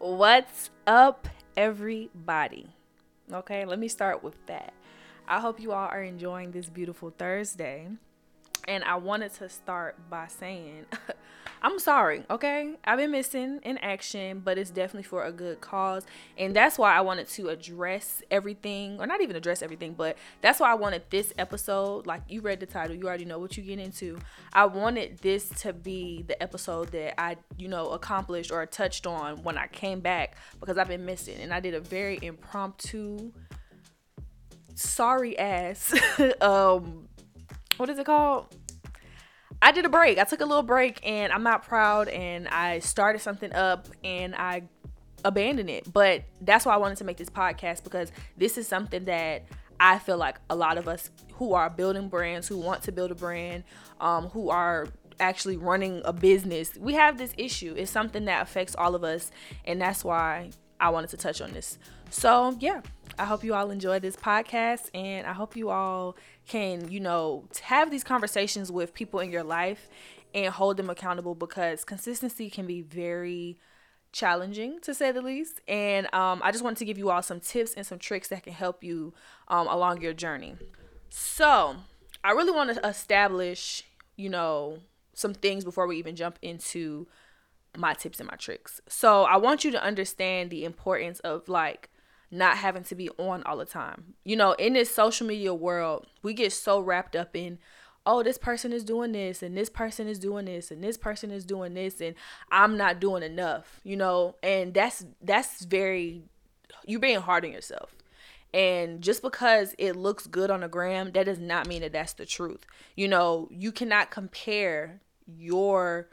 What's up, everybody? Okay, let me start with that. I hope you all are enjoying this beautiful Thursday. And I wanted to start by saying, I'm sorry, okay? I've been missing in action, but it's definitely for a good cause. And that's why I wanted to address everything, or not even address everything, but that's why I wanted this episode. Like you read the title, you already know what you get into. I wanted this to be the episode that I, you know, accomplished or touched on when I came back because I've been missing. And I did a very impromptu, sorry ass, um, what is it called? I did a break. I took a little break and I'm not proud and I started something up and I abandoned it. But that's why I wanted to make this podcast because this is something that I feel like a lot of us who are building brands, who want to build a brand, um, who are actually running a business, we have this issue. It's something that affects all of us, and that's why I wanted to touch on this. So, yeah, I hope you all enjoy this podcast, and I hope you all can, you know, have these conversations with people in your life and hold them accountable because consistency can be very challenging to say the least. And um, I just wanted to give you all some tips and some tricks that can help you um, along your journey. So, I really want to establish, you know, some things before we even jump into my tips and my tricks. So, I want you to understand the importance of like not having to be on all the time. You know, in this social media world, we get so wrapped up in oh, this person is doing this and this person is doing this and this person is doing this and I'm not doing enough, you know? And that's that's very you're being hard on yourself. And just because it looks good on a gram, that does not mean that that's the truth. You know, you cannot compare your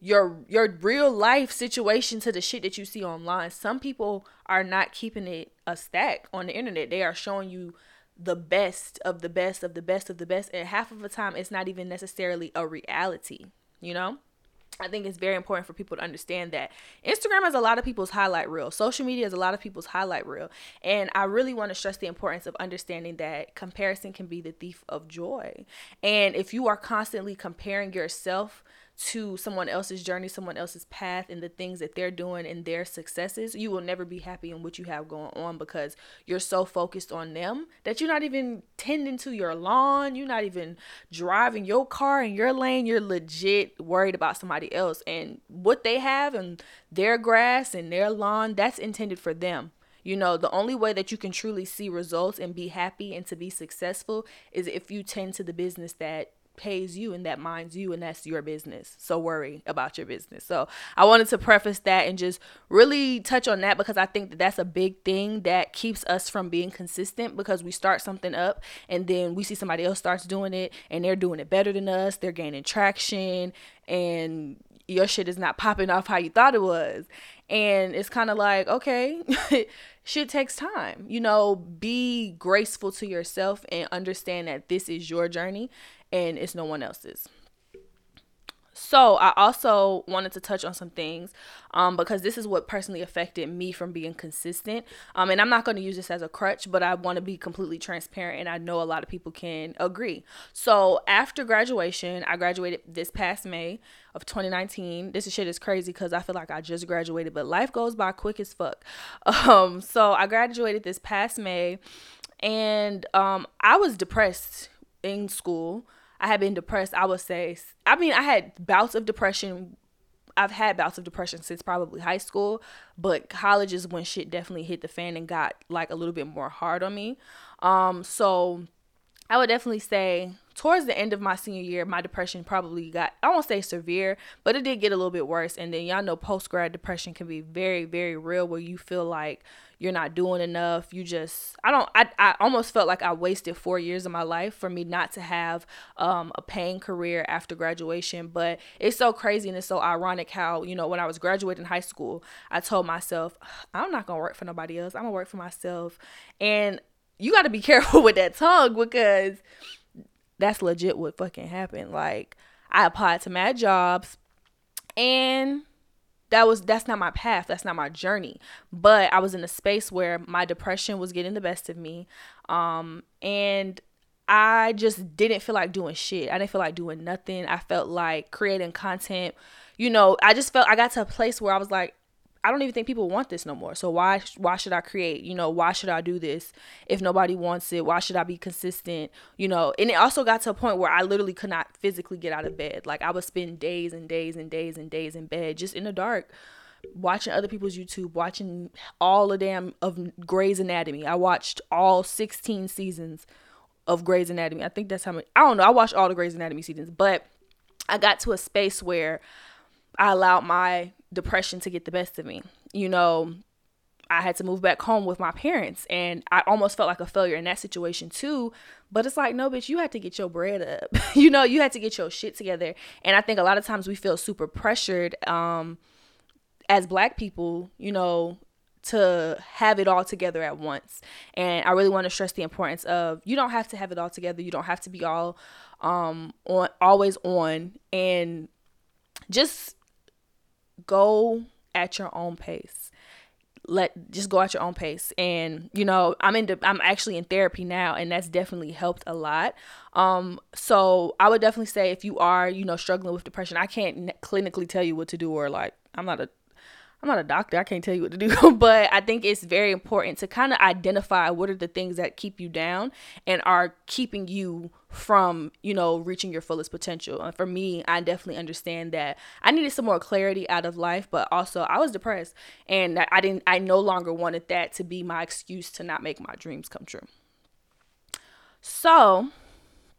your your real life situation to the shit that you see online. Some people are not keeping it a stack on the internet. They are showing you the best of the best of the best of the best and half of the time it's not even necessarily a reality, you know? I think it's very important for people to understand that Instagram is a lot of people's highlight reel. Social media is a lot of people's highlight reel. And I really want to stress the importance of understanding that comparison can be the thief of joy. And if you are constantly comparing yourself to someone else's journey, someone else's path, and the things that they're doing and their successes, you will never be happy in what you have going on because you're so focused on them that you're not even tending to your lawn. You're not even driving your car in your lane. You're legit worried about somebody else and what they have and their grass and their lawn. That's intended for them. You know, the only way that you can truly see results and be happy and to be successful is if you tend to the business that pays you and that minds you and that's your business. So worry about your business. So i wanted to preface that and just really touch on that because i think that that's a big thing that keeps us from being consistent because we start something up and then we see somebody else starts doing it and they're doing it better than us they're gaining traction and your shit is not popping off how you thought it was. And it's kind of like okay shit takes time. You know be graceful to yourself and understand that this is your journey and it's no one else's. So I also wanted to touch on some things um, because this is what personally affected me from being consistent. Um, and I'm not going to use this as a crutch, but I want to be completely transparent, and I know a lot of people can agree. So after graduation, I graduated this past May of 2019. This shit is crazy because I feel like I just graduated, but life goes by quick as fuck. Um, so I graduated this past May, and um, I was depressed in school. I had been depressed, I would say. I mean, I had bouts of depression. I've had bouts of depression since probably high school, but college is when shit definitely hit the fan and got like a little bit more hard on me. Um, so I would definitely say towards the end of my senior year, my depression probably got, I won't say severe, but it did get a little bit worse. And then y'all know post grad depression can be very, very real where you feel like you're not doing enough. You just, I don't, I, I almost felt like I wasted four years of my life for me not to have um, a paying career after graduation. But it's so crazy and it's so ironic how, you know, when I was graduating high school, I told myself, I'm not to work for nobody else. I'm to work for myself. And you got to be careful with that tongue because that's legit what fucking happened. Like I applied to mad jobs and that was that's not my path. That's not my journey. But i was in a space where my depression was getting the best of me. Um and i just didn't feel like doing shit. I didn't feel like doing nothing. I felt like creating content. You know i just felt i got to a place where i was like I don't even think people want this no more. So why why should I create? You know, why should I do this if nobody wants it? Why should I be consistent? You know, and it also got to a point where I literally could not physically get out of bed. Like I would spend days and days and days and days in bed just in the dark watching other people's YouTube, watching all the damn of Grey's Anatomy. I watched all 16 seasons of Grey's Anatomy. I think that's how many. I don't know. I watched all the Grey's Anatomy seasons, but I got to a space where I allowed my depression to get the best of me. You know, I had to move back home with my parents and I almost felt like a failure in that situation too. But it's like, no, bitch, you had to get your bread up. you know, you had to get your shit together. And I think a lot of times we feel super pressured um, as black people, you know, to have it all together at once. And I really want to stress the importance of you don't have to have it all together. You don't have to be all um on always on and just go at your own pace. Let just go at your own pace. And you know i'm in i'm actually in therapy now and that's definitely helped a lot. Um so i would definitely say if you are you know struggling with depression i can't clinically tell you what to do or like i'm not a I'm not a doctor. I can't tell you what to do, but I think it's very important to kind of identify what are the things that keep you down and are keeping you from, you know, reaching your fullest potential. And for me, I definitely understand that I needed some more clarity out of life, but also I was depressed and I didn't I no longer wanted that to be my excuse to not make my dreams come true. So,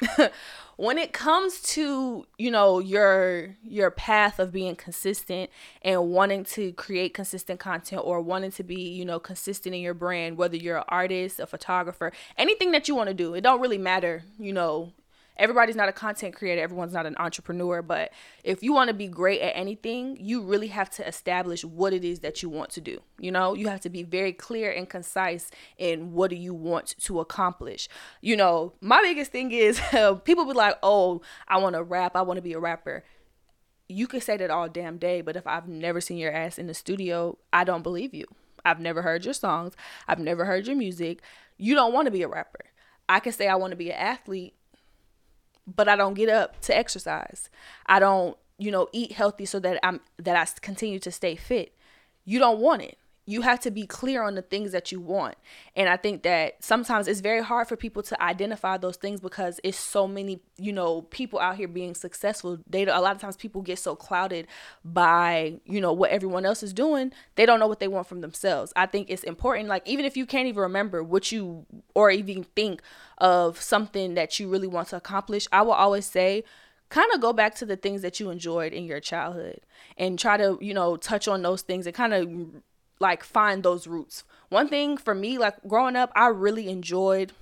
when it comes to you know your your path of being consistent and wanting to create consistent content or wanting to be you know consistent in your brand whether you're an artist a photographer anything that you want to do it don't really matter you know everybody's not a content creator, everyone's not an entrepreneur, but if you want to be great at anything, you really have to establish what it is that you want to do. You know, you have to be very clear and concise in what do you want to accomplish. You know, my biggest thing is people be like, "Oh, I want to rap, I want to be a rapper." You can say that all damn day, but if I've never seen your ass in the studio, I don't believe you. I've never heard your songs. I've never heard your music. You don't want to be a rapper. I can say I want to be an athlete but I don't get up to exercise. I don't, you know, eat healthy so that I'm that I continue to stay fit. You don't want it. You have to be clear on the things that you want. And I think that sometimes it's very hard for people to identify those things because it's so many, you know, people out here being successful. They a lot of times people get so clouded by, you know, what everyone else is doing, they don't know what they want from themselves. I think it's important like even if you can't even remember what you or even think of something that you really want to accomplish, I will always say kind of go back to the things that you enjoyed in your childhood and try to, you know, touch on those things and kind of like find those roots. One thing for me, like growing up, I really enjoyed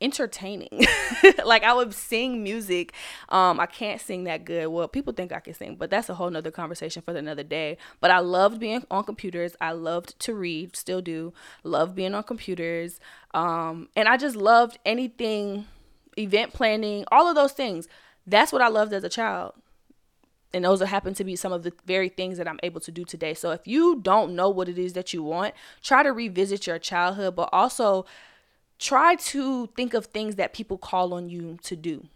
entertaining. like I would sing music. Um, I can't sing that good. Well, people think I can sing, but that's a whole nother conversation for another day. But I loved being on computers. I loved to read, still do. Love being on computers. Um, and I just loved anything, event planning, all of those things. That's what I loved as a child and those happen to be some of the very things that I'm able to do today. So if you don't know what it is that you want, try to revisit your childhood, but also try to think of things that people call on you to do.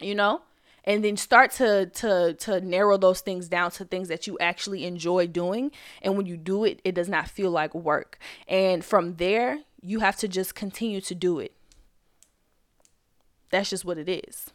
You know? And then start to to to narrow those things down to things that you actually enjoy doing. And when you do it, it does not feel like work. And from there, you have to just continue to do it. That's just what it is.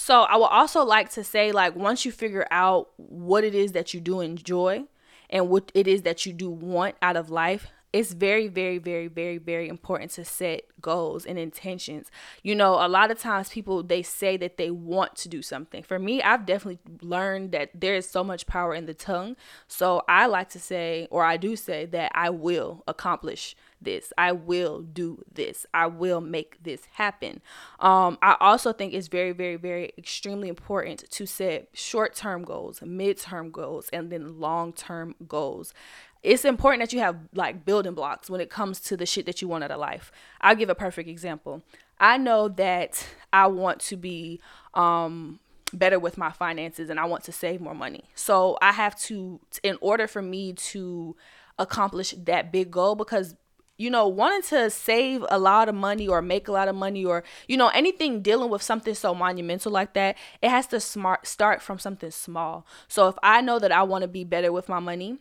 So I would also like to say, like, once you figure out what it is that you do enjoy and what it is that you do want out of life, it's very, very, very, very, very important to set goals and intentions. You know, a lot of times people they say that they want to do something. For me, I've definitely learned that there is so much power in the tongue. So I like to say, or I do say that I will accomplish this. I will do this. I will make this happen. Um, I also think it's very, very, very extremely important to set short term goals, mid term goals, and then long term goals it's important that you have like building blocks when it comes to the shit that you want out of life. I'll give a perfect example. I know that I want to be um better with my finances and I want to save more money. So I have to in order for me to accomplish that big goal because you know, wanting to save a lot of money or make a lot of money or, you know, anything dealing with something so monumental like that, it has to smart start from something small. So if I know that I want to be better with my money,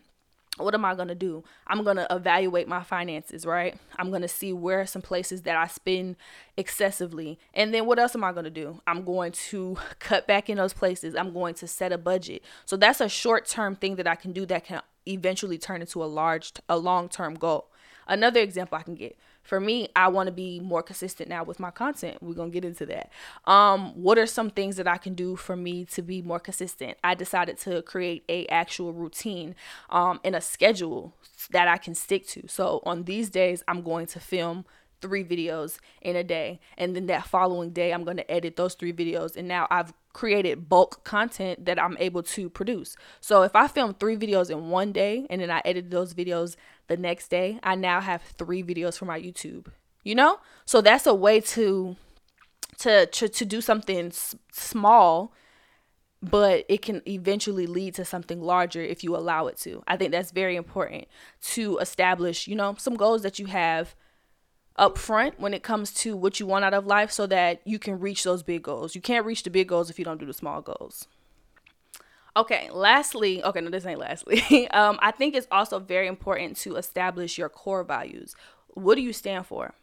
what am I going to do? I'm going to evaluate my finances, right? I'm going to see where are some places that I spend excessively. And then what else am I going to do? I'm going to cut back in those places. I'm going to set a budget. So that's a short-term thing that I can do that can eventually turn into a large a long-term goal. Another example I can get for me, I want to be more consistent now with my content. We're gonna get into that. Um, what are some things that I can do for me to be more consistent? I decided to create a actual routine um, and a schedule that I can stick to. So on these days, I'm going to film three videos in a day and then that following day i'm going to edit those three videos and now i've created bulk content that i'm able to produce. So if i film three videos in one day and then i edit those videos the next day i now have three videos for my youtube you know? So that's a way to to to, to do something s- small but it can eventually lead to something larger if you allow it to. I think that's very important to establish you know some goals that you have up front when it comes to what you want out of life so that you can reach those big goals. You can't reach the big goals if you don't do the small goals. Okay, lastly, okay, no, this ain't lastly. um, I think it's also very important to establish your core values. What do you stand for?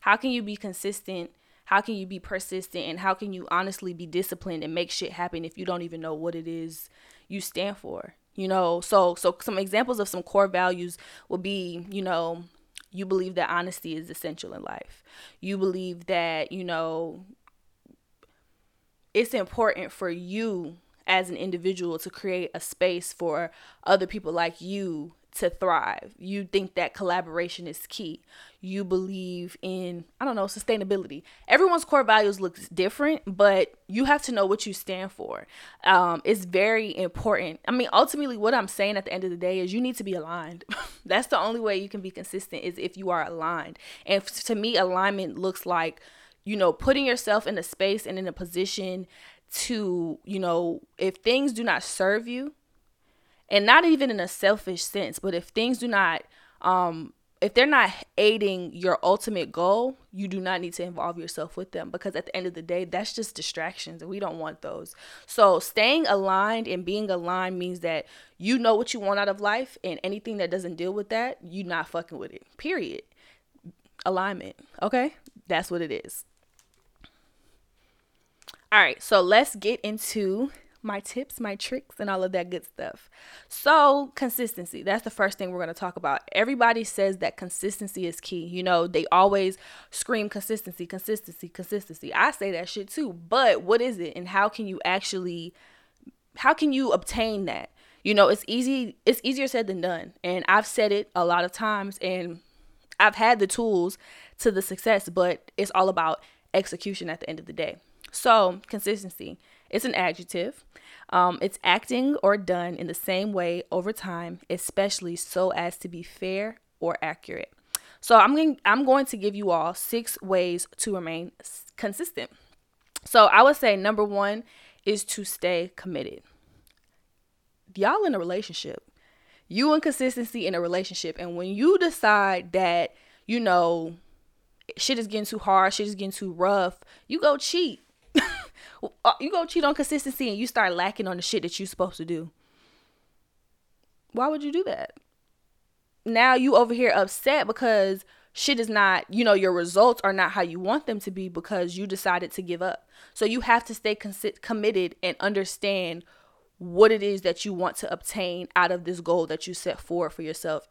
How can you be consistent? How can you be persistent? And how can you honestly be disciplined and make shit happen if you don't even know what it is you stand for? You know, so so some examples of some core values would be, you know, you believe that honesty is essential in life. You believe that, you know, it's important for you as an individual to create a space for other people like you to thrive. You think that collaboration is key. You believe in, I don't know, sustainability. Everyone's core values looks different, but you have to know what you stand for. Um, it's very important. I mean, ultimately, what I'm saying at the end of the day is you need to be aligned. That's the only way you can be consistent is if you are aligned. And to me, alignment looks like, you know, putting yourself in a space and in a position to, you know, if things do not serve you, and not even in a selfish sense but if things do not um if they're not aiding your ultimate goal you do not need to involve yourself with them because at the end of the day that's just distractions and we don't want those. So staying aligned and being aligned means that you know what you want out of life and anything that doesn't deal with that you're not fucking with it period. Alignment okay? That's what it is all right so let's get into my tips, my tricks, and all of that good stuff. So, consistency. That's the first thing we're going to talk about. Everybody says that consistency is key. You know, they always scream consistency, consistency, consistency. I say that shit too. But what is it and how can you actually how can you obtain that? You know, it's easy it's easier said than done. And I've said it a lot of times and I've had the tools to the success, but it's all about execution at the end of the day. So, consistency. It's an adjective. Um, it's acting or done in the same way over time, especially so as to be fair or accurate. So I'm going I'm going to give you all six ways to remain consistent. So I would say number 1 is to stay committed. Y'all in a relationship. You and consistency in a relationship and when you decide that, you know, shit is getting too hard, shit is getting too rough, you go cheat Uh, you go cheat on consistency and you start lacking on the shit that you're supposed to do. Why would you do that? Now you over here upset because shit is not, you know, your results are not how you want them to be because you decided to give up. So you have to stay committed and understand what it is that you want to obtain out of this goal that you set forward for yourself.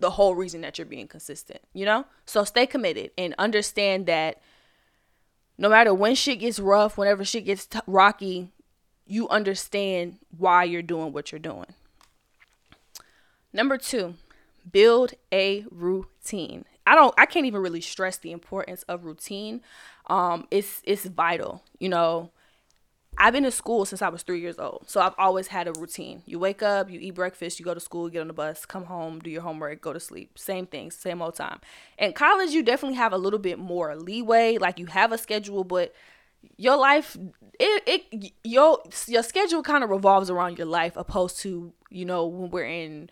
The whole reason that you're being consistent, you know? So stay committed and understand that no matter when shit gets rough, whenever shit gets t- rocky, you understand why you're doing what you're doing. Number two, build a routine. I don't I can't even really stress the importance of routine. Um it's it's vital. You know, I've been in school since I was three years old. So I've always had a routine. You wake up, you eat breakfast, you go to school, get on the bus, come home, do your homework, go to sleep. Same thing, same old time. In college, you definitely have a little bit more leeway. Like you have a schedule, but your life it, it your your schedule kind of revolves around your life opposed to, you know, when we're in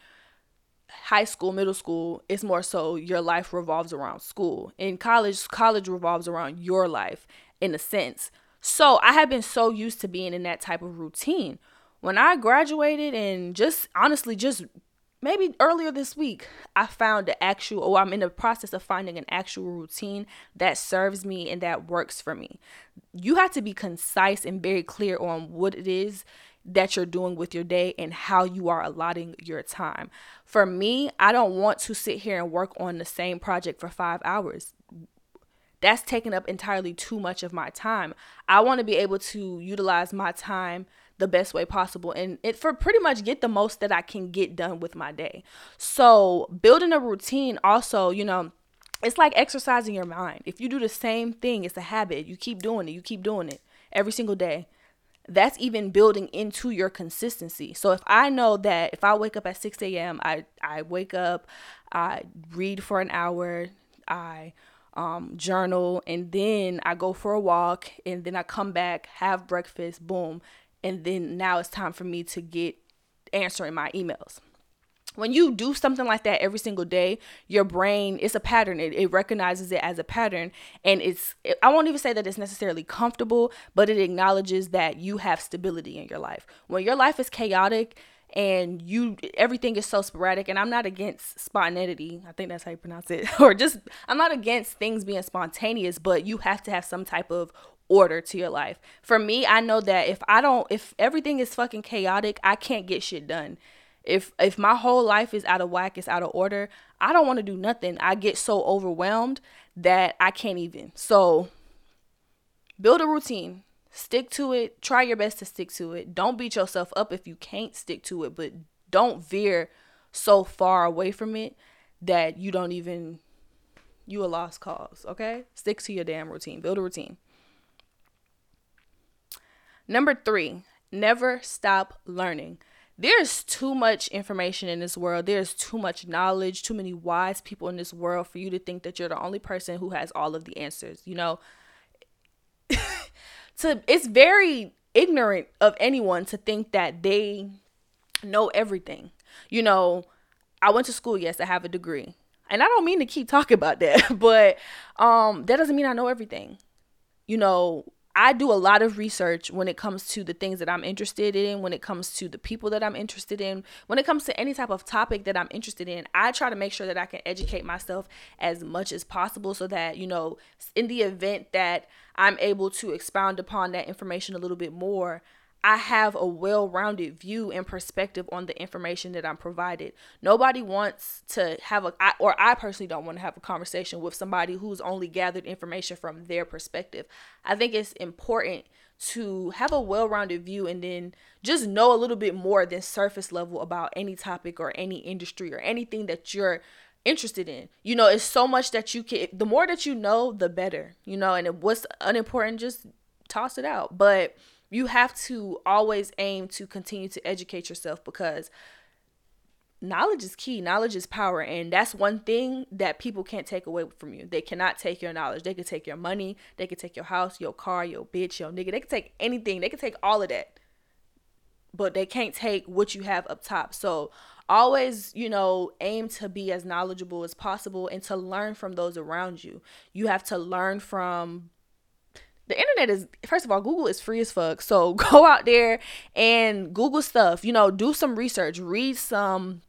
high school, middle school, it's more so your life revolves around school. In college, college revolves around your life in a sense. So I have been so used to being in that type of routine. When I graduated and just honestly, just maybe earlier this week, I found the actual, or I'm in the process of finding an actual routine that serves me and that works for me. You have to be concise and very clear on what it is that you're doing with your day and how you are allotting your time. For me, I don't want to sit here and work on the same project for five hours that's taking up entirely too much of my time. I want to be able to utilize my time the best way possible and it for pretty much get the most that I can get done with my day. So, building a routine also, you know, it's like exercising your mind. If you do the same thing, it's a habit. You keep doing it, you keep doing it every single day. That's even building into your consistency. So if I know that if I wake up at 6 a.m., I, I wake up, I read for an hour, I um, journal, and then I go for a walk, and then I come back, have breakfast, boom, and then now it's time for me to get answering my emails. When you do something like that every single day, your brain it's a pattern. It, it recognizes it as a pattern, and it's it, I won't even say that it's necessarily comfortable, but it acknowledges that you have stability in your life. When your life is chaotic, and you everything is so sporadic and i'm not against spontaneity. I think that's how you pronounce it. Or just i'm not against things being spontaneous but you have to have some type of order to your life. For me i know that if i don't if everything is fucking chaotic i can't get shit done. If if my whole life is out of whack it's out of order i don't want to do nothing. I get so overwhelmed that i can't even. So build a routine Stick to it. Try your best to stick to it. Don't beat yourself up if you can't stick to it, but don't veer so far away from it that you don't even you a lost cause, okay? Stick to your damn routine. Build a routine. Number 3, never stop learning. There's too much information in this world. There's too much knowledge, too many wise people in this world for you to think that you're the only person who has all of the answers. You know, to it's very ignorant of anyone to think that they know everything. You know, I went to school, yes, I have a degree. And I don't mean to keep talking about that, but um that doesn't mean I know everything. You know, I do a lot of research when it comes to the things that I'm interested in, when it comes to the people that I'm interested in, when it comes to any type of topic that I'm interested in. I try to make sure that I can educate myself as much as possible so that, you know, in the event that I'm able to expound upon that information a little bit more, I have a well rounded view and perspective on the information that I'm provided. Nobody wants to have a, or I personally don't want to have a conversation with somebody who's only gathered information from their perspective. I think it's important to have a well rounded view and then just know a little bit more than surface level about any topic or any industry or anything that you're interested in. You know, it's so much that you can, the more that you know, the better, you know, and what's unimportant, just toss it out. But, you have to always aim to continue to educate yourself because knowledge is key knowledge is power and that's one thing that people can't take away from you. They cannot take your knowledge. They can take your money. They can take your house your car your bitch your nigga. They can take anything. They can take all of that. But they can't take what you have up top. So always you know aim to be as knowledgeable as possible and to learn from those around you. You have to learn from the internet is first of all google is free as fuck. So go out there and google stuff you know do some research read some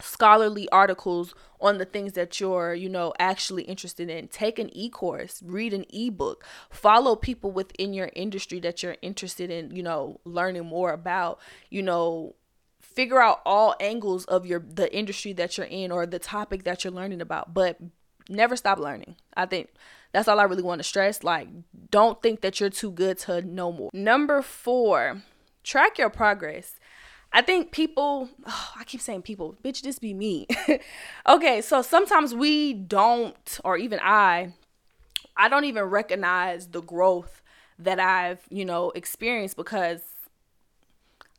scholarly articles on the things that you're you know actually interested in. Take an e-course read an e-book. Follow people within your industry that you're interested in you know learning more about you know figure out all angles of your the industry that you're in or the topic that you're learning about. But never stop learning i think that's all I really want to stress. Like, don't think that you're too good to know more. Number four, track your progress. I think people, oh, I keep saying people, bitch, this be me. okay, so sometimes we don't, or even I, I don't even recognize the growth that I've, you know, experienced because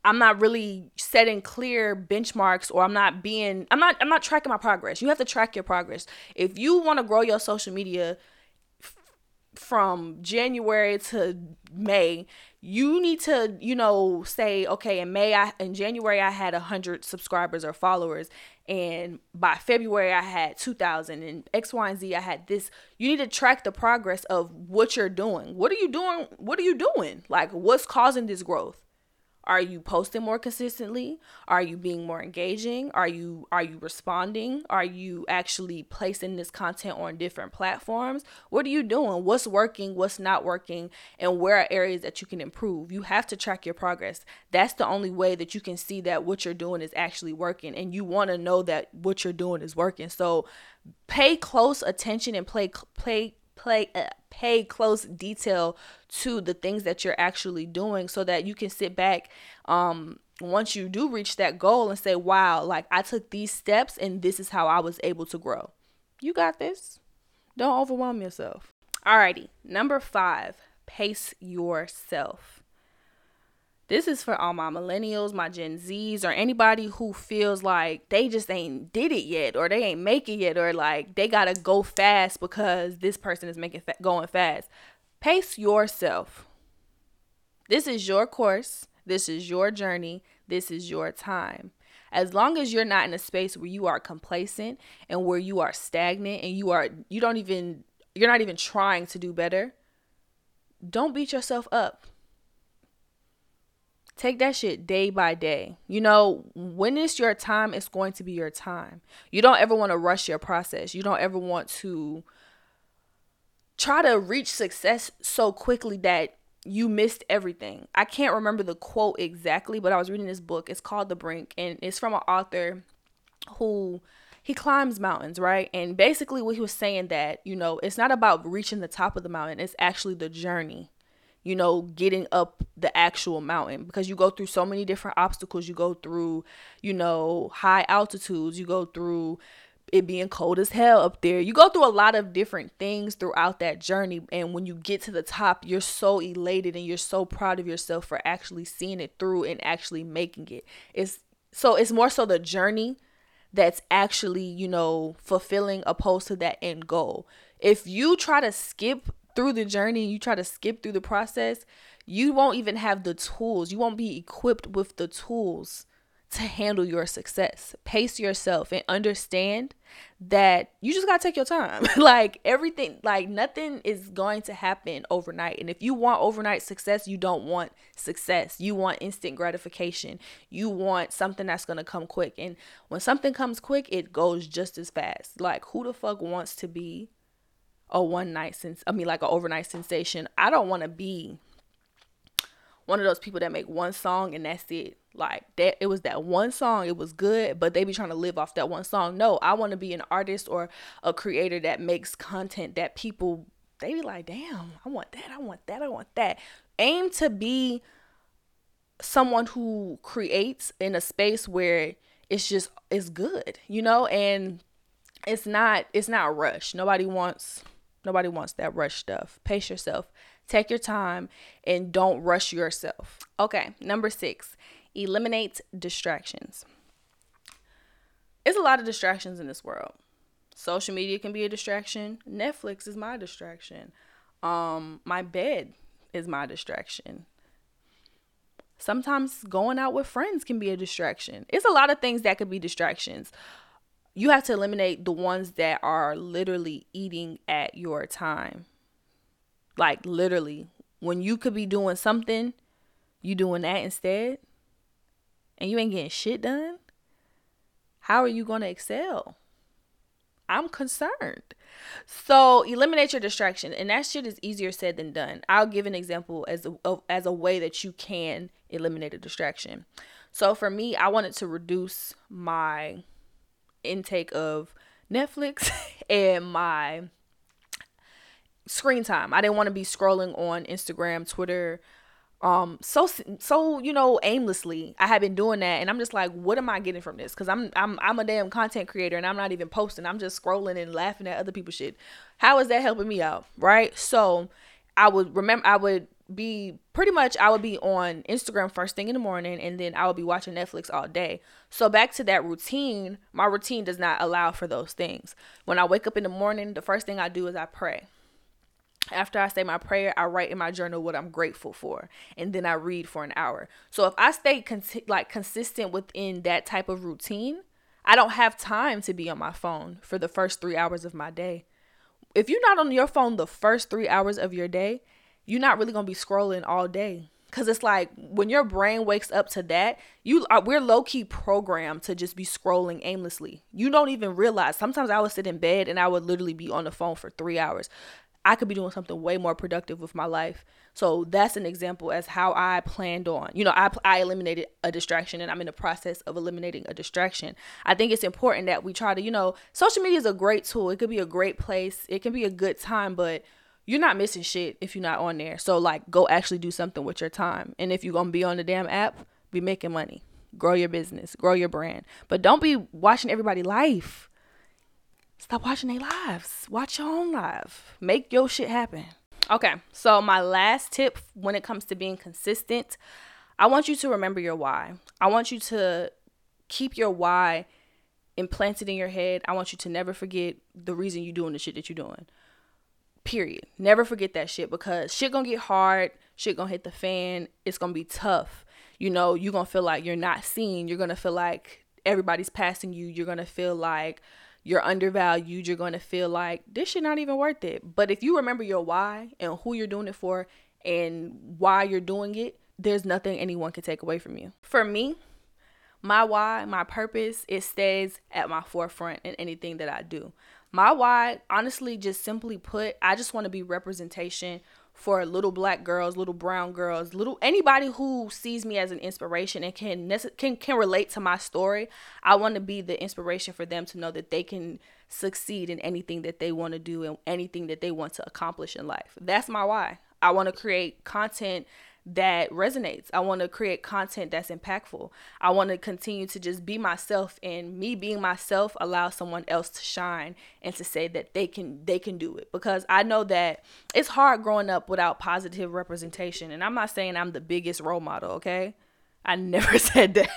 I'm not really setting clear benchmarks or I'm not being I'm not I'm not tracking my progress. You have to track your progress. If you want to grow your social media from January to May, you need to, you know, say, okay, in May, I in January I had a hundred subscribers or followers, and by February I had two thousand, and X, Y, and Z I had this. You need to track the progress of what you're doing. What are you doing? What are you doing? Like, what's causing this growth? Are you posting more consistently? Are you being more engaging? Are you are you responding? Are you actually placing this content on different platforms? What are you doing? What's working? What's not working? And where are areas that you can improve? You have to track your progress. That's the only way that you can see that what you're doing is actually working and you want to know that what you're doing is working. So pay close attention and play play play uh, pay close detail to the things that you're actually doing so that you can sit back um once you do reach that goal and say wow like i took these steps and this is how i was able to grow. You got this. Don't overwhelm yourself. Alrighty. Number five pace yourself this is for all my millennials, my Gen Zs, or anybody who feels like they just ain't did it yet, or they ain't make it yet, or like they gotta go fast because this person is making fa- going fast. Pace yourself. This is your course. This is your journey. This is your time. As long as you're not in a space where you are complacent and where you are stagnant and you are you don't even you're not even trying to do better, don't beat yourself up Take that shit day by day. You know, when it's your time, it's going to be your time. You don't ever want to rush your process. You don't ever want to try to reach success so quickly that you missed everything. I can't remember the quote exactly, but I was reading this book. It's called The Brink, and it's from an author who he climbs mountains, right? And basically, what he was saying that you know, it's not about reaching the top of the mountain; it's actually the journey you know, getting up the actual mountain because you go through so many different obstacles. You go through, you know, high altitudes, you go through it being cold as hell up there. You go through a lot of different things throughout that journey. And when you get to the top, you're so elated and you're so proud of yourself for actually seeing it through and actually making it. It's so it's more so the journey that's actually, you know, fulfilling opposed to that end goal. If you try to skip through the journey you try to skip through the process, you won't even have the tools. You won't be equipped with the tools to handle your success. Pace yourself and understand that you just got to take your time. like everything, like nothing is going to happen overnight. And if you want overnight success, you don't want success. You want instant gratification. You want something that's going to come quick. And when something comes quick, it goes just as fast. Like who the fuck wants to be a one night since I mean like an overnight sensation. I don't want to be one of those people that make one song and that's it. Like that it was that one song, it was good, but they be trying to live off that one song. No, I want to be an artist or a creator that makes content that people they be like, "Damn, I want that. I want that. I want that." Aim to be someone who creates in a space where it's just it's good, you know, and it's not it's not rush. Nobody wants Nobody wants that rush stuff. Pace yourself. Take your time and don't rush yourself. Okay, number six, eliminate distractions. It's a lot of distractions in this world. Social media can be a distraction. Netflix is my distraction. Um, my bed is my distraction. Sometimes going out with friends can be a distraction. It's a lot of things that could be distractions you have to eliminate the ones that are literally eating at your time. Like literally, when you could be doing something, you doing that instead, and you ain't getting shit done. How are you going to excel? I'm concerned. So eliminate your distraction, and that shit is easier said than done. I'll give an example as a as a way that you can eliminate a distraction. So for me, I wanted to reduce my intake of Netflix and my screen time. I didn't want to be scrolling on Instagram, Twitter, um so so you know aimlessly. I had been doing that and i'm just like what am i getting from this? Because i'm i'm i'm a damn content creator and i'm not even posting. I'm just scrolling and laughing at other people's shit. How is that helping me out right? So i would remember i would be pretty much I would be on Instagram first thing in the morning and then I would be watching Netflix all day. So back to that routine, my routine does not allow for those things. When I wake up in the morning, the first thing I do is I pray. after I say my prayer, I write in my journal what I'm grateful for, and then I read for an hour. So if I stay con- like consistent within that type of routine, I don't have time to be on my phone for the first 3 hours of my day. If you're not on your phone the first 3 hours of your day, you're not really to be scrolling all day. Cause it's like when your brain wakes up to that, you are, we're low key programmed to just be scrolling aimlessly. You don't even realize. Sometimes I would sit in bed and I would literally be on the phone for three hours. I could be doing something way more productive with my life. So that's an example as how I planned on. You know, I I eliminated a distraction and I'm in the process of eliminating a distraction. I think it's important that we try to, you know, social media is a great tool. It could be a great place. It can be a good time, but you're not missing shit if you're not on there. So like go actually do something with your time. And if you're gonna be on the damn app, be making money. Grow your business, grow your brand. But don't be watching everybody life. Stop watching their lives. Watch your own life. Make your shit happen. Okay, so my last tip when it comes to being consistent, I want you to remember your why. I want you to keep your why implanted in your head. I want you to never forget the reason you're doing the shit that you're doing. Period. Never forget that shit because shit gonna get hard, shit gonna hit the fan, it's gonna be tough. You know, you're gonna feel like you're not seen, you're gonna feel like everybody's passing you, you're gonna feel like you're undervalued, you're gonna feel like this shit not even worth it. But if you remember your why and who you're doing it for and why you're doing it, there's nothing anyone can take away from you. For me, my why, my purpose, it stays at my forefront in anything that I do. My why, honestly, just simply put, I just want to be representation for little black girls, little brown girls, little anybody who sees me as an inspiration and can can can relate to my story. I want to be the inspiration for them to know that they can succeed in anything that they want to do and anything that they want to accomplish in life. That's my why. I want to create content that resonates. I want to create content that's impactful. I want to continue to just be myself and me being myself allow someone else to shine and to say that they can they can do it because I know that it's hard growing up without positive representation and I'm not saying I'm the biggest role model, okay? I never said that.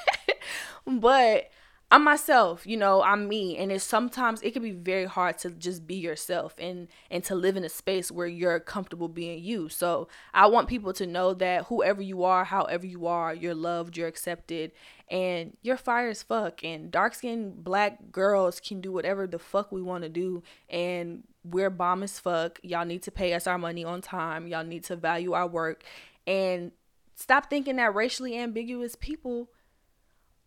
but I'm myself, you know, I'm me. And it's sometimes it can be very hard to just be yourself and and to live in a space where you're comfortable being you. So I want people to know that whoever you are, however you are, you're loved, you're accepted, and you're fire as fuck. And dark skinned black girls can do whatever the fuck we want to do. And we're bomb as fuck. Y'all need to pay us our money on time. Y'all need to value our work. And stop thinking that racially ambiguous people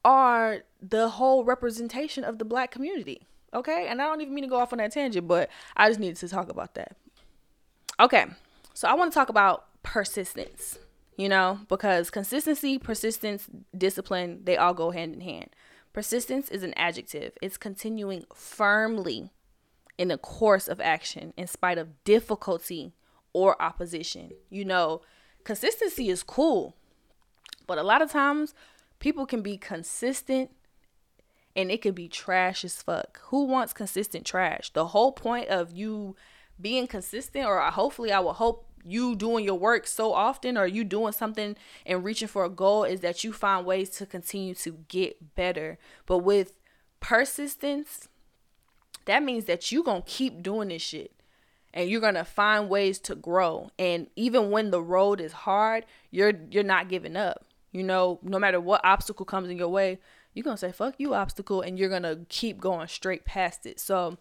are the whole representation of the black community. Okay? And I don't even mean to go off on that tangent, but I just needed to talk about that. Okay. So I want to talk about persistence, you know, because consistency, persistence, discipline, they all go hand in hand. Persistence is an adjective, it's continuing firmly in the course of action in spite of difficulty or opposition. You know, consistency is cool, but a lot of times people can be consistent and it can be trash as fuck. Who wants consistent trash? The whole point of you being consistent, or hopefully, I will hope you doing your work so often, or you doing something and reaching for a goal, is that you find ways to continue to get better. But with persistence, that means that you gonna keep doing this shit and you're gonna find ways to grow and even when the road is hard you're you're not giving up you know, no matter what obstacle comes in your way, you're going to say, fuck you, obstacle, and you're going to keep going straight past it. So,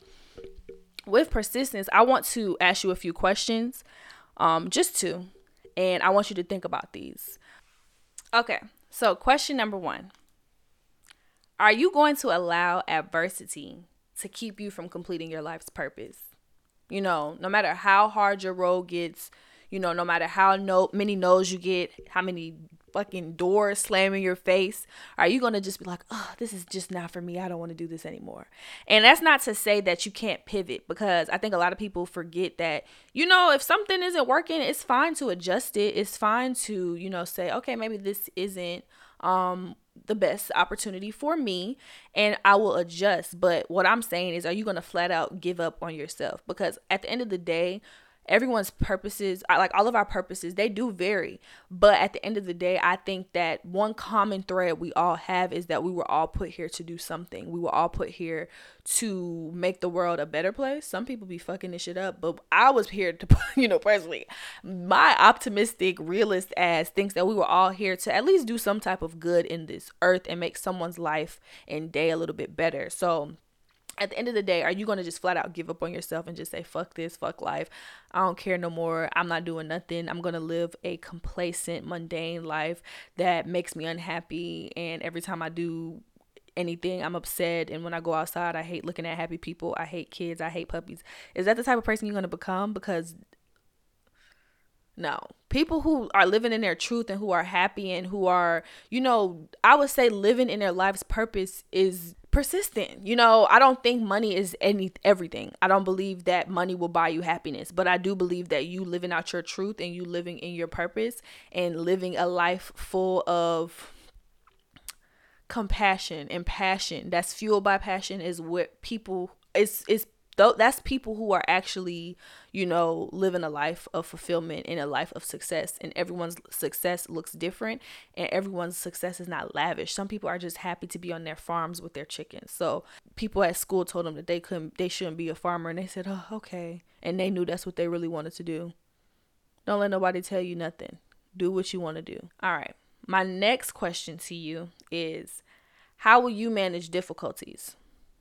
with persistence, I want to ask you a few questions, um, just two, and I want you to think about these. Okay, so question number one Are you going to allow adversity to keep you from completing your life's purpose? You know, no matter how hard your road gets, you know, no matter how no many no's you get, how many fucking door slamming your face? Are you going to just be like, oh, this is just not for me. I don't want to do this anymore. And that's not to say that you can't pivot because I think a lot of people forget that, you know, if something isn't working, it's fine to adjust it. It's fine to, you know, say, okay, maybe this isn't um the best opportunity for me and I will adjust. But what I'm saying is, are you going to flat out give up on yourself? Because at the end of the day, everyone's purposes like all of our purposes they do vary. But at the end of the day i think that one common thread we all have is that we were all put here to do something. We were all put here to make the world a better place. Some people be fucking this shit up but i was here to you know personally. My optimistic realist ass thinks that we were all here to at least do some type of good in this earth and make someone's life and day a little bit better. So at the end of the day, are you going to just flat out give up on yourself and just say, fuck this, fuck life? I don't care no more. I'm not doing nothing. I'm going to live a complacent, mundane life that makes me unhappy. And every time I do anything, I'm upset. And when I go outside, I hate looking at happy people. I hate kids. I hate puppies. Is that the type of person you're going to become? Because no. People who are living in their truth and who are happy and who are, you know, I would say living in their life's purpose is persistent. You know, I don't think money is any everything. I don't believe that money will buy you happiness, but I do believe that you living out your truth and you living in your purpose and living a life full of compassion and passion that's fueled by passion is what people is is though that's people who are actually you know living a life of fulfillment and a life of success and everyone's success looks different and everyone's success is not lavish. Some people are just happy to be on their farms with their chickens. So people at school told them that they couldn't they shouldn't be a farmer and they said oh okay. And they knew that's what they really wanted to do. Don't let nobody tell you nothing. Do what you want to do. All right. My next question to you is how will you manage difficulties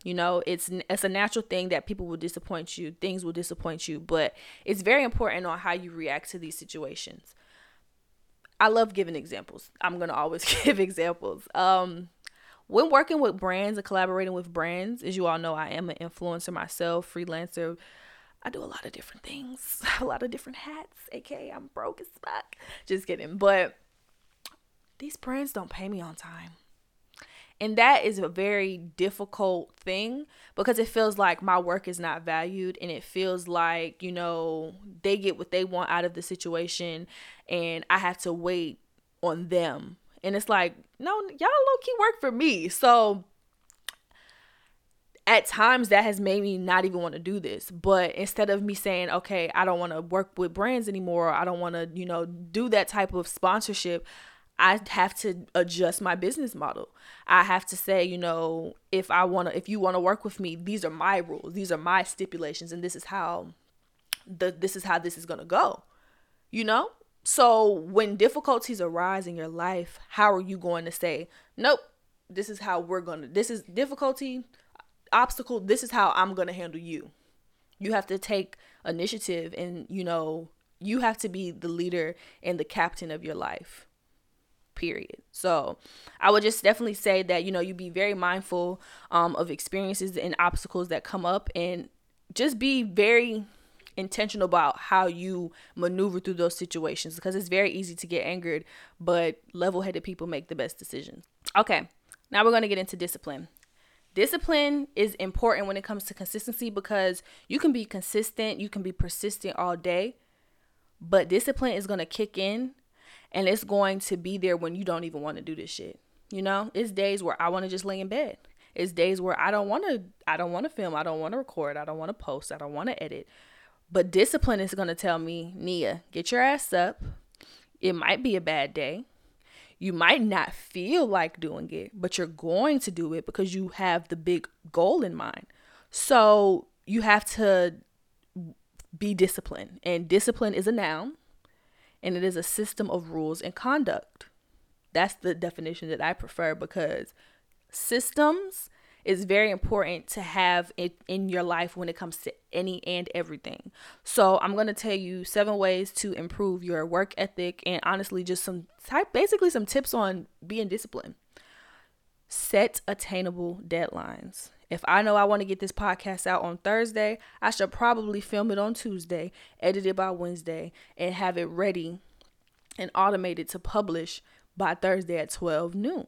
you know, it's it's a natural thing that people will disappoint you, things will disappoint you, but it's very important on how you react to these situations. I love giving examples. I'm going to always give examples. Um when working with brands and collaborating with brands, as you all know, I am an influencer myself, freelancer. I do a lot of different things, a lot of different hats, aka I'm broke as fuck. Just kidding. But these brands don't pay me on time. And that is a very difficult thing because it feels like my work is not valued and it feels like, you know, they get what they want out of the situation and I have to wait on them. And it's like, no, y'all low key work for me. So at times that has made me not even want to do this but instead of me saying okay i don't want to work with brands anymore i don't want to you know do that type of sponsorship I have to adjust my business model. I have to say, you know, if I want to if you want to work with me, these are my rules. These are my stipulations and this is how the this is how this is going to go. You know? So when difficulties arise in your life, how are you going to say, "Nope, this is how we're going to this is difficulty, obstacle, this is how I'm going to handle you." You have to take initiative and, you know, you have to be the leader and the captain of your life period. So i would just definitely say that you know you be very mindful um, of experiences and obstacles that come up and just be very intentional about how you maneuver through those situations because it's very easy to get angered but level-headed people make the best decisions. Okay now we're going to get into discipline. Discipline is important when it comes to consistency because you can be consistent you can be persistent all day but discipline is going to kick in and it's going to be there when you don't even want to do this shit. You know, it's days where I want to just lay in bed. It's days where I don't want to I don't want to film, I don't want to record, I don't want to post, I don't want to edit. But discipline is going to tell me, Nia, get your ass up. It might be a bad day. You might not feel like doing it, but you're going to do it because you have the big goal in mind. So you have to be disciplined. And discipline is a noun and it is a system of rules and conduct. That's the definition that I prefer because systems is very important to have it in your life when it comes to any and everything. So, I'm going to tell you seven ways to improve your work ethic and honestly just some type basically some tips on being disciplined. Set attainable deadlines. If I know I want to get this podcast out on Thursday, I should probably film it on Tuesday, edit it by Wednesday, and have it ready and automated to publish by Thursday at 12 noon.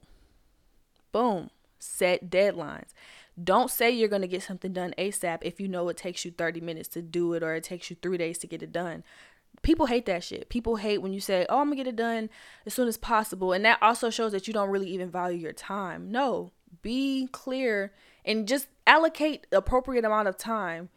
Boom. Set deadlines. Don't say you're going to get something done ASAP if you know it takes you 30 minutes to do it or it takes you three days to get it done. People hate that shit. People hate when you say, oh, I'm going to get it done as soon as possible. And that also shows that you don't really even value your time. No, be clear and just allocate appropriate amount of time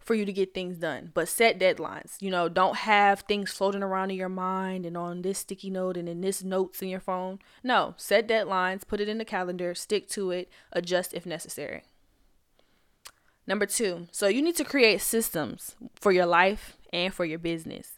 for you to get things done, but set deadlines. You know, don't have things floating around in your mind and on this sticky note and in this notes in your phone. No, set deadlines, put it in the calendar, stick to it, adjust if necessary. Number two, so you need to create systems for your life and for your business.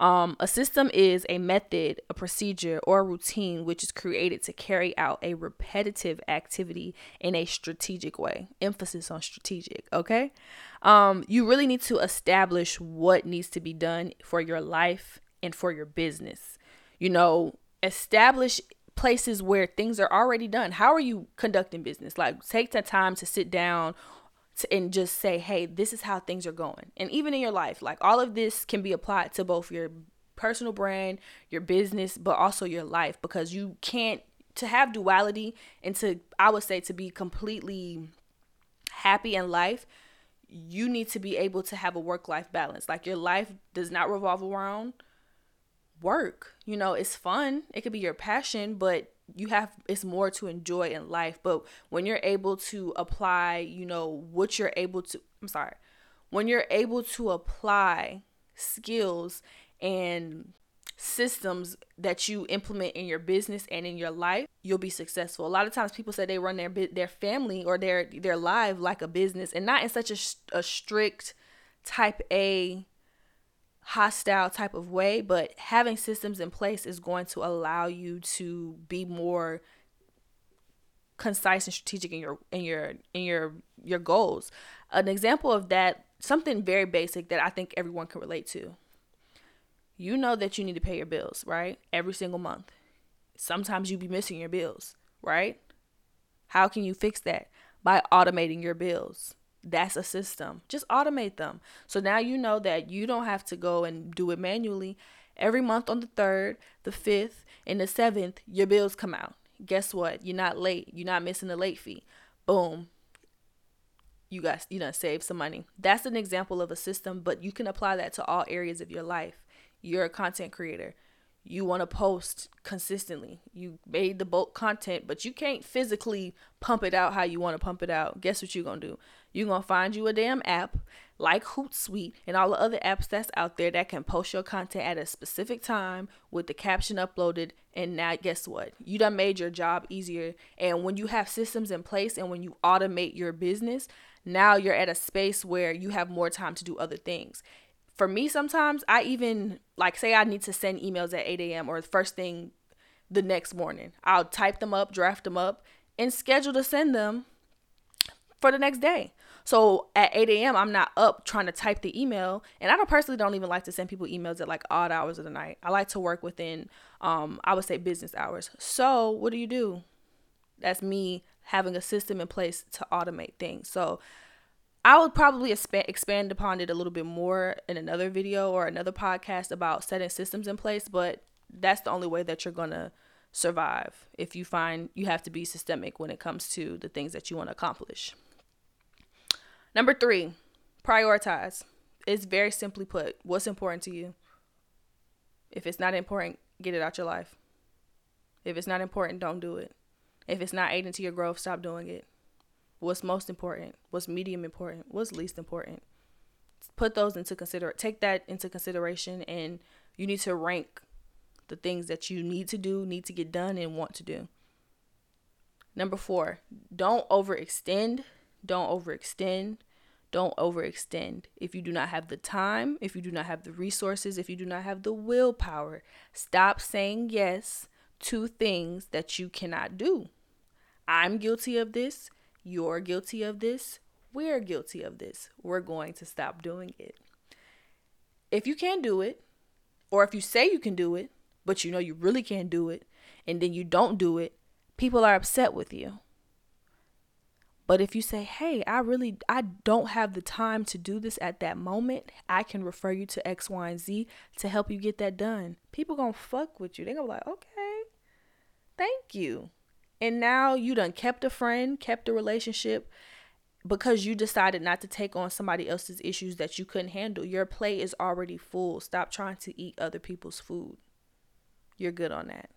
Um, a system is a method, a procedure, or a routine which is created to carry out a repetitive activity in a strategic way. Emphasis on strategic, okay? Um, you really need to establish what needs to be done for your life and for your business. You know, establish places where things are already done. How are you conducting business? Like, take the time to sit down to, and just say, hey, this is how things are going. And even in your life, like all of this can be applied to both your personal brand, your business, but also your life because you can't to have duality and to I would say to be completely happy in life, you need to be able to have a work life balance. Like your life does not revolve around work. You know, it's fun. It could be your passion, but you have it's more to enjoy in life but when you're able to apply you know what you're able to i'm sorry when you're able to apply skills and systems that you implement in your business and in your life you'll be successful. A lot of times people say they run their their family or their their life like a business and not in such a, a strict type a hostile type of way, but having systems in place is going to allow you to be more concise and strategic in your in your in your your goals. An example of that, something very basic that I think everyone can relate to. You know that you need to pay your bills, right? Every single month. Sometimes you be missing your bills, right? How can you fix that? By automating your bills. That's a system. Just automate them. So now you know that you don't have to go and do it manually. Every month on the 3rd, the 5th, and the 7th, your bills come out. Guess what? You're not late. You're not missing the late fee. Boom. You guys, you know, save some money. That's an example of a system, but you can apply that to all areas of your life. You're a content creator you want to post consistently. You made the bulk content, but you can't physically pump it out how you want to pump it out. Guess what you're going to do? You're going to find you a damn app like Hootsuite and all the other apps that's out there that can post your content at a specific time with the caption uploaded. And now, guess what? You done made your job easier. And when you have systems in place and when you automate your business, now you're at a space where you have more time to do other things for me sometimes i even like say i need to send emails at 8 a.m or the first thing the next morning i'll type them up draft them up and schedule to send them for the next day so at 8 a.m i'm not up trying to type the email. And i don't personally don't even like to send people emails at like odd hours of the night. I like to work within um i would say business hours. So what do you do? That's me having a system in place to automate things. So I would probably expand upon it a little bit more in another video or another podcast about setting systems in place, but that's the only way that you're going to survive if you find you have to be systemic when it comes to the things that you want to accomplish. Number three, prioritize. It's very simply put what's important to you. If it's not important, get it out your life. If it's not important, don't do it. If it's not aiding to your growth, stop doing it what's most important, what's medium important, what's least important. Put those into consider take that into consideration and you need to rank the things that you need to do, need to get done and want to do. Number 4, don't overextend, don't overextend, don't overextend. If you do not have the time, if you do not have the resources, if you do not have the willpower, stop saying yes to things that you cannot do. I'm guilty of this. You're guilty of this. We're guilty of this. We're going to stop doing it. If you can't do it, or if you say you can do it, but you know you really can't do it, and then you don't do it, people are upset with you. But if you say, "Hey, I really I don't have the time to do this at that moment. I can refer you to X, Y, and Z to help you get that done." People to fuck with you. They're going to be like, "Okay. Thank you." And now you done kept a friend, kept a relationship because you decided not to take on somebody else's issues that you couldn't handle. Your plate is already full. Stop trying to eat other people's food. You're good on that.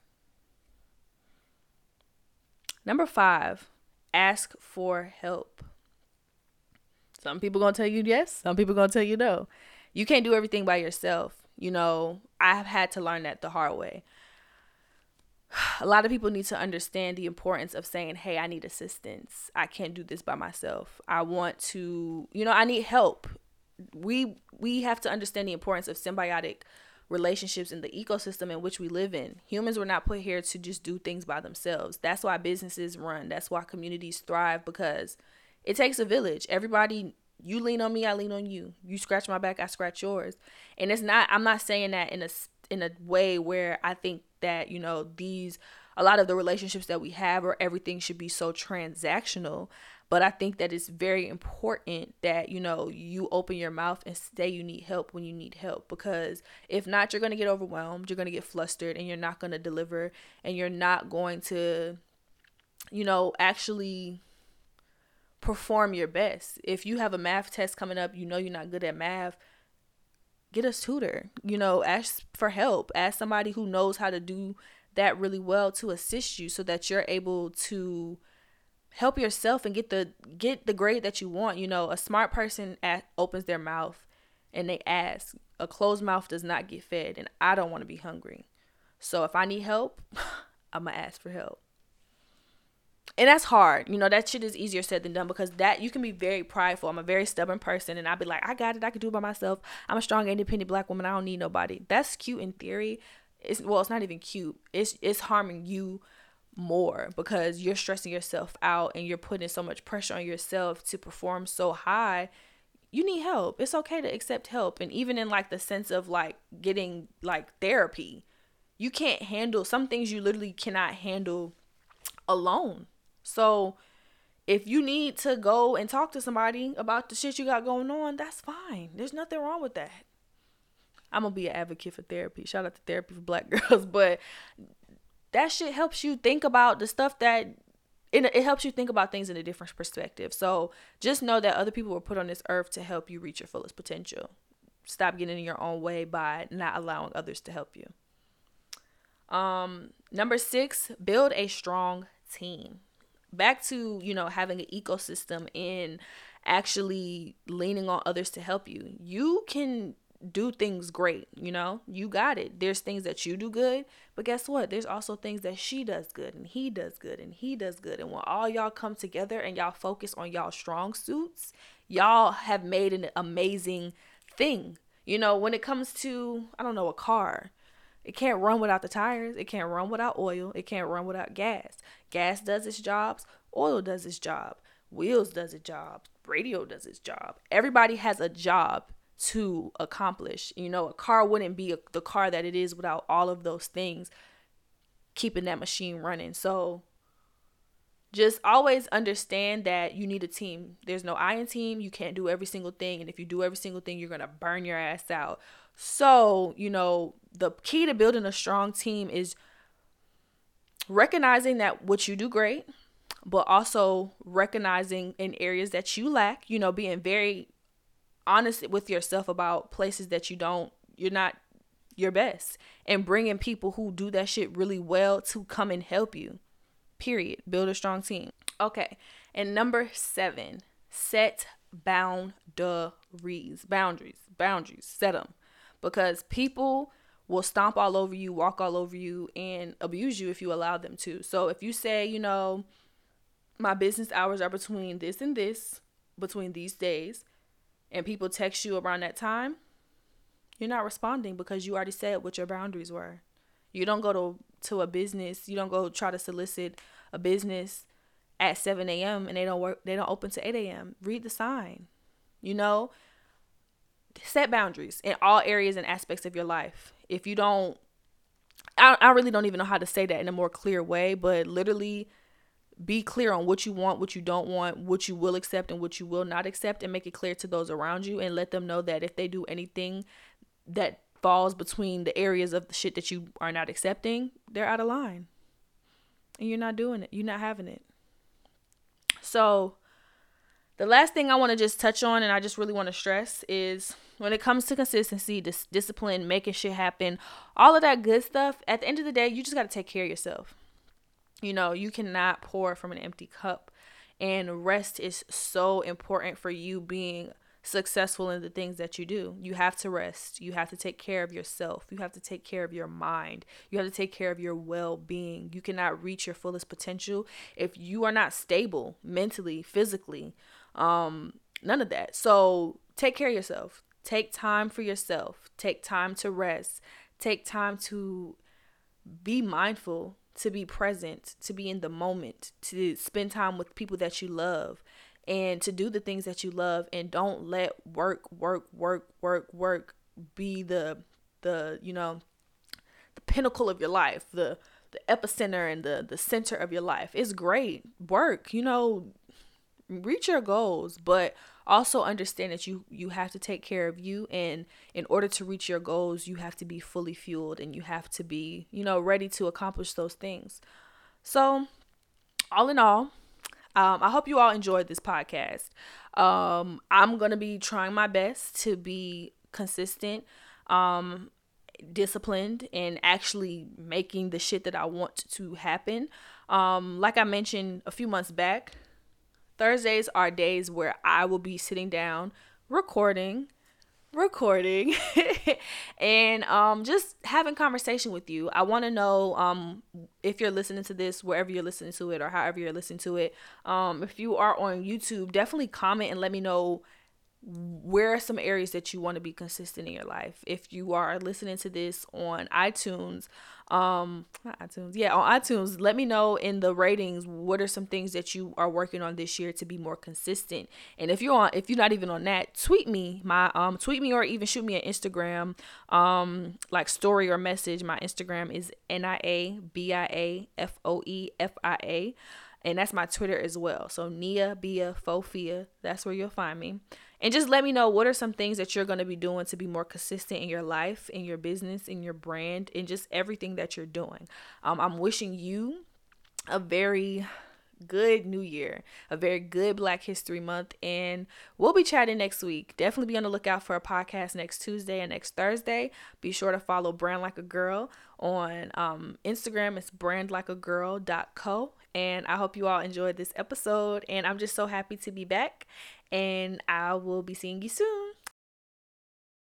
Number five, ask for help. Some people gonna tell you yes, some people gonna tell you no. You can't do everything by yourself. You know, I've had to learn that the hard way. A lot of people need to understand the importance of saying, Hey, I need assistance. I can't do this by myself. I want to, you know, I need help. We we have to understand the importance of symbiotic relationships in the ecosystem in which we live in. Humans were not put here to just do things by themselves. That's why businesses run. That's why communities thrive because it takes a village. Everybody you lean on me, I lean on you. You scratch my back, I scratch yours. And it's not I'm not saying that in a in a way where I think that, you know, these a lot of the relationships that we have or everything should be so transactional. But I think that it's very important that, you know, you open your mouth and say you need help when you need help. Because if not, you're going to get overwhelmed, you're going to get flustered, and you're not going to deliver, and you're not going to, you know, actually perform your best. If you have a math test coming up, you know you're not good at math, get a tutor. You know, ask for help. Ask somebody who knows how to do that really well to assist you so that you're able to help yourself and get the get the grade that you want. You know, a smart person at, opens their mouth and they ask. A closed mouth does not get fed, and I don't want to be hungry. So if I need help, I'm gonna ask for help and that's hard you know that shit is easier said than done because that you can be very prideful i'm a very stubborn person and i'll be like i got it i can do it by myself i'm a strong independent black woman i don't need nobody that's cute in theory it's well it's not even cute it's it's harming you more because you're stressing yourself out and you're putting so much pressure on yourself to perform so high you need help it's okay to accept help and even in like the sense of like getting like therapy you can't handle some things you literally cannot handle alone so if you need to go and talk to somebody about the shit you got going on, that's fine. There's nothing wrong with that. I'm gonna be an advocate for therapy. Shout out to therapy for black girls, but that shit helps you think about the stuff that it, it helps you think about things in a different perspective. So just know that other people were put on this earth to help you reach your fullest potential. Stop getting in your own way by not allowing others to help you. Um, number six, build a strong team back to you know having an ecosystem and actually leaning on others to help you you can do things great you know you got it there's things that you do good but guess what there's also things that she does good and he does good and he does good and when all y'all come together and y'all focus on y'all strong suits y'all have made an amazing thing you know when it comes to i don't know a car it can't run without the tires. It can't run without oil. It can't run without gas. Gas does its jobs. Oil does its job. Wheels does its job. Radio does its job. Everybody has a job to accomplish. You know, a car wouldn't be a, the car that it is without all of those things keeping that machine running. So just always understand that you need a team. There's no I in team. You can't do every single thing. And if you do every single thing, you're going to burn your ass out. So, you know, the key to building a strong team is recognizing that what you do great, but also recognizing in areas that you lack, you know, being very honest with yourself about places that you don't, you're not your best, and bringing people who do that shit really well to come and help you. Period. Build a strong team. Okay. And number seven, set boundaries. Boundaries. Boundaries. Set them. Because people will stomp all over you, walk all over you, and abuse you if you allow them to. So if you say, you know, my business hours are between this and this, between these days, and people text you around that time, you're not responding because you already said what your boundaries were. You don't go to to a business, you don't go try to solicit a business at 7 a.m. and they don't work they don't open to 8 a.m. Read the sign. You know, set boundaries in all areas and aspects of your life. If you don't, I, I really don't even know how to say that in a more clear way, but literally be clear on what you want, what you don't want, what you will accept, and what you will not accept, and make it clear to those around you, and let them know that if they do anything that falls between the areas of the shit that you are not accepting, they're out of line. And you're not doing it. You're not having it. So, the last thing I want to just touch on and I just really want to stress is when it comes to consistency, dis- discipline, making shit happen, all of that good stuff, at the end of the day, you just got to take care of yourself. You know, you cannot pour from an empty cup. And rest is so important for you being successful in the things that you do. You have to rest. You have to take care of yourself. You have to take care of your mind. You have to take care of your well being. You cannot reach your fullest potential if you are not stable mentally, physically, um, none of that. So take care of yourself. Take time for yourself. Take time to rest. Take time to be mindful, to be present, to be in the moment, to spend time with people that you love and to do the things that you love and don't let work work work work work be the the you know the pinnacle of your life the the epicenter and the the center of your life. It's great work you know reach your goals but also understand that you you have to take care of you and in order to reach your goals you have to be fully fueled and you have to be you know ready to accomplish those things so all in all um, I hope you all enjoyed this podcast. Um, I'm going to be trying my best to be consistent, um, disciplined, and actually making the shit that I want to happen. Um, like I mentioned a few months back, Thursdays are days where I will be sitting down, recording, recording and um just having conversation with you. I want to know um if you're listening to this wherever you're listening to it or however you're listening to it. Um if you are on YouTube, definitely comment and let me know where are some areas that you want to be consistent in your life? If you are listening to this on itunes um not itunes yeah on itunes let me know in the ratings what are some things that you are working on this year to be more consistent. And if you're on if you're not even on that tweet me my um tweet me or even shoot me an instagram um like story or message. My instagram is n-i-a-b-i-a-f-o-e-f-i-a and that's my twitter as well. So nia bia fofia that's where you'll find me and just let me know what are some things that you're going to be doing to be more consistent in your life, in your business, in your brand, in just everything that you're doing. Um, I'm wishing you a very good new year, a very good Black History Month, and we'll be chatting next week. Definitely be on the lookout for a podcast next Tuesday and next Thursday. Be sure to follow Brand Like a Girl on um, Instagram. It's brandlikeagirl.co. And I hope you all enjoyed this episode. And I'm just so happy to be back and I will be seeing you soon.